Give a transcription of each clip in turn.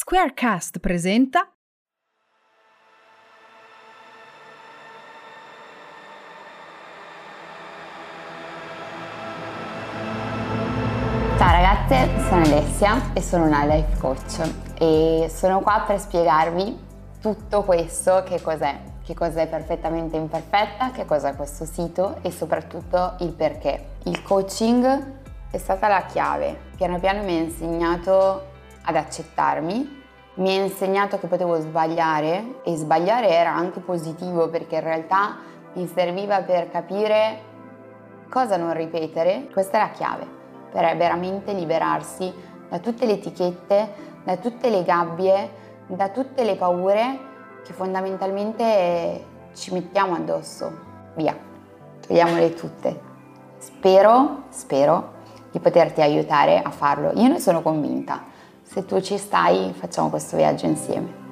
Squarecast presenta Ciao ragazze, sono Alessia e sono una life coach e sono qua per spiegarvi tutto questo, che cos'è, che cos'è perfettamente imperfetta, che cos'è questo sito e soprattutto il perché. Il coaching è stata la chiave, piano piano mi ha insegnato ad accettarmi, mi ha insegnato che potevo sbagliare e sbagliare era anche positivo perché in realtà mi serviva per capire cosa non ripetere, questa è la chiave per veramente liberarsi da tutte le etichette, da tutte le gabbie, da tutte le paure che fondamentalmente ci mettiamo addosso. Via, togliamole tutte. Spero, spero di poterti aiutare a farlo. Io ne sono convinta. Se tu ci stai, facciamo questo viaggio insieme.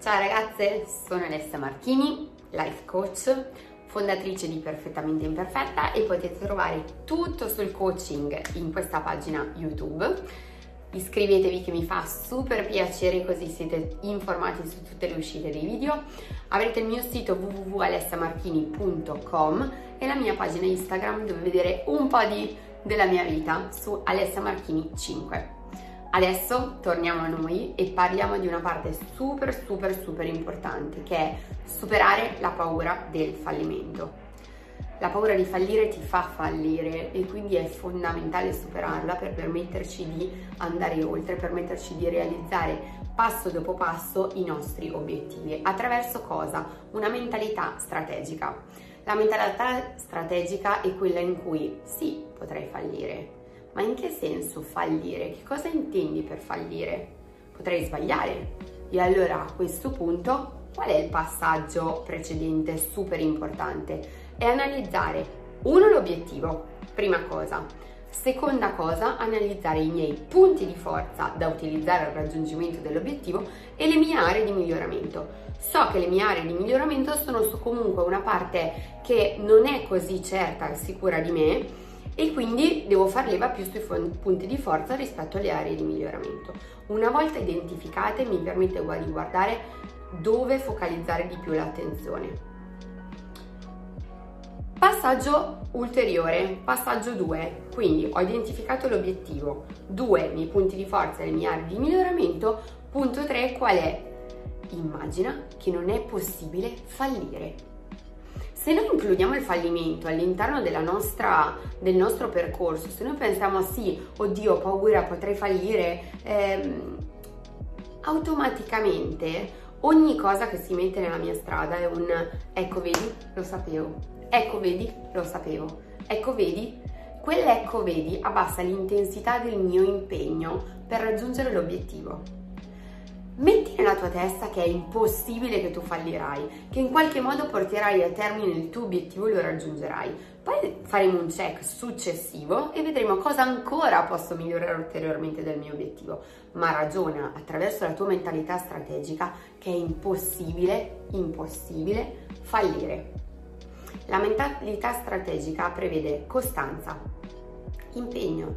Ciao ragazze, sono Alessia Marchini, life coach, fondatrice di Perfettamente Imperfetta e potete trovare tutto sul coaching in questa pagina YouTube. Iscrivetevi che mi fa super piacere così siete informati su tutte le uscite dei video. Avrete il mio sito www.alessiamarchini.com e la mia pagina Instagram dove vedere un po' di, della mia vita su Alessia Marchini 5. Adesso torniamo a noi e parliamo di una parte super super super importante che è superare la paura del fallimento. La paura di fallire ti fa fallire e quindi è fondamentale superarla per permetterci di andare oltre, permetterci di realizzare passo dopo passo i nostri obiettivi. Attraverso cosa? Una mentalità strategica. La mentalità strategica è quella in cui sì, potrei fallire, ma in che senso fallire? Che cosa intendi per fallire? Potrei sbagliare. E allora a questo punto qual è il passaggio precedente super importante? È analizzare uno l'obiettivo, prima cosa. Seconda cosa, analizzare i miei punti di forza da utilizzare al raggiungimento dell'obiettivo e le mie aree di miglioramento. So che le mie aree di miglioramento sono comunque una parte che non è così certa e sicura di me e quindi devo far leva più sui punti di forza rispetto alle aree di miglioramento. Una volta identificate mi permette di guardare dove focalizzare di più l'attenzione. Passaggio ulteriore, passaggio 2, quindi ho identificato l'obiettivo, 2 i miei punti di forza e le mie aree di miglioramento, punto 3 qual è? Immagina che non è possibile fallire. Se noi includiamo il fallimento all'interno del nostro percorso, se noi pensiamo sì, oddio, ho paura, potrei fallire, ehm, automaticamente ogni cosa che si mette nella mia strada è un ecco vedi, lo sapevo, ecco vedi, lo sapevo, ecco vedi, quell'ecco vedi abbassa l'intensità del mio impegno per raggiungere l'obiettivo. Metti nella tua testa che è impossibile che tu fallirai, che in qualche modo porterai a termine il tuo obiettivo e lo raggiungerai. Poi faremo un check successivo e vedremo cosa ancora posso migliorare ulteriormente del mio obiettivo. Ma ragiona attraverso la tua mentalità strategica che è impossibile, impossibile fallire. La mentalità strategica prevede costanza, impegno,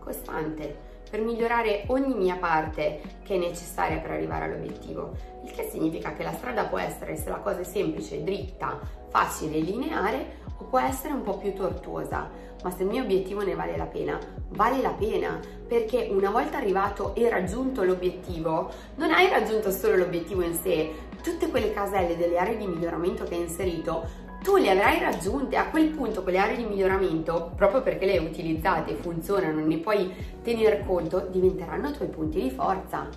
costante, per migliorare ogni mia parte che è necessaria per arrivare all'obiettivo. Il che significa che la strada può essere, se la cosa è semplice, dritta, facile e lineare, o può essere un po' più tortuosa. Ma se il mio obiettivo ne vale la pena, vale la pena, perché una volta arrivato e raggiunto l'obiettivo, non hai raggiunto solo l'obiettivo in sé, tutte quelle caselle delle aree di miglioramento che hai inserito tu le avrai raggiunte a quel punto quelle aree di miglioramento proprio perché le hai utilizzate funzionano ne puoi tener conto diventeranno i tuoi punti di forza.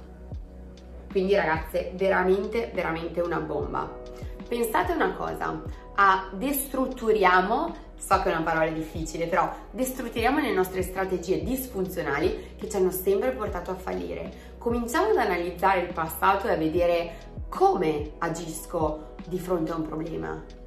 Quindi ragazze veramente veramente una bomba. Pensate una cosa a destrutturiamo so che è una parola difficile però destrutturiamo le nostre strategie disfunzionali che ci hanno sempre portato a fallire. Cominciamo ad analizzare il passato e a vedere come agisco di fronte a un problema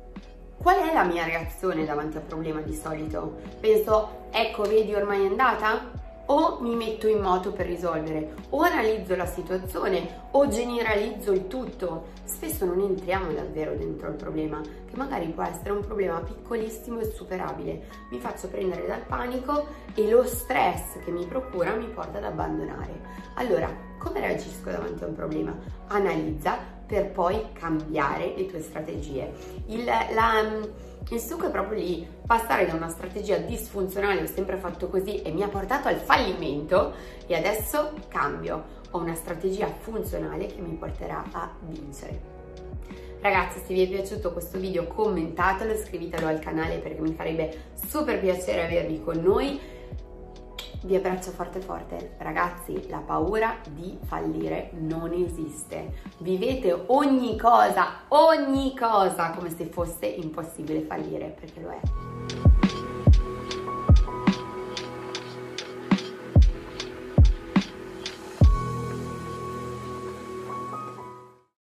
Qual è la mia reazione davanti al problema di solito? Penso, ecco, vedi, ormai è andata? o mi metto in moto per risolvere, o analizzo la situazione, o generalizzo il tutto. Spesso non entriamo davvero dentro il problema, che magari può essere un problema piccolissimo e superabile. Mi faccio prendere dal panico e lo stress che mi procura mi porta ad abbandonare. Allora, come reagisco davanti a un problema? Analizza per poi cambiare le tue strategie. Il, la, il succo è proprio lì, passare da una strategia disfunzionale, ho sempre fatto così e mi ha portato al fallimento e adesso cambio, ho una strategia funzionale che mi porterà a vincere. Ragazzi, se vi è piaciuto questo video commentatelo, iscrivetelo al canale perché mi farebbe super piacere avervi con noi vi abbraccio forte forte. Ragazzi, la paura di fallire non esiste. Vivete ogni cosa, ogni cosa come se fosse impossibile fallire, perché lo è.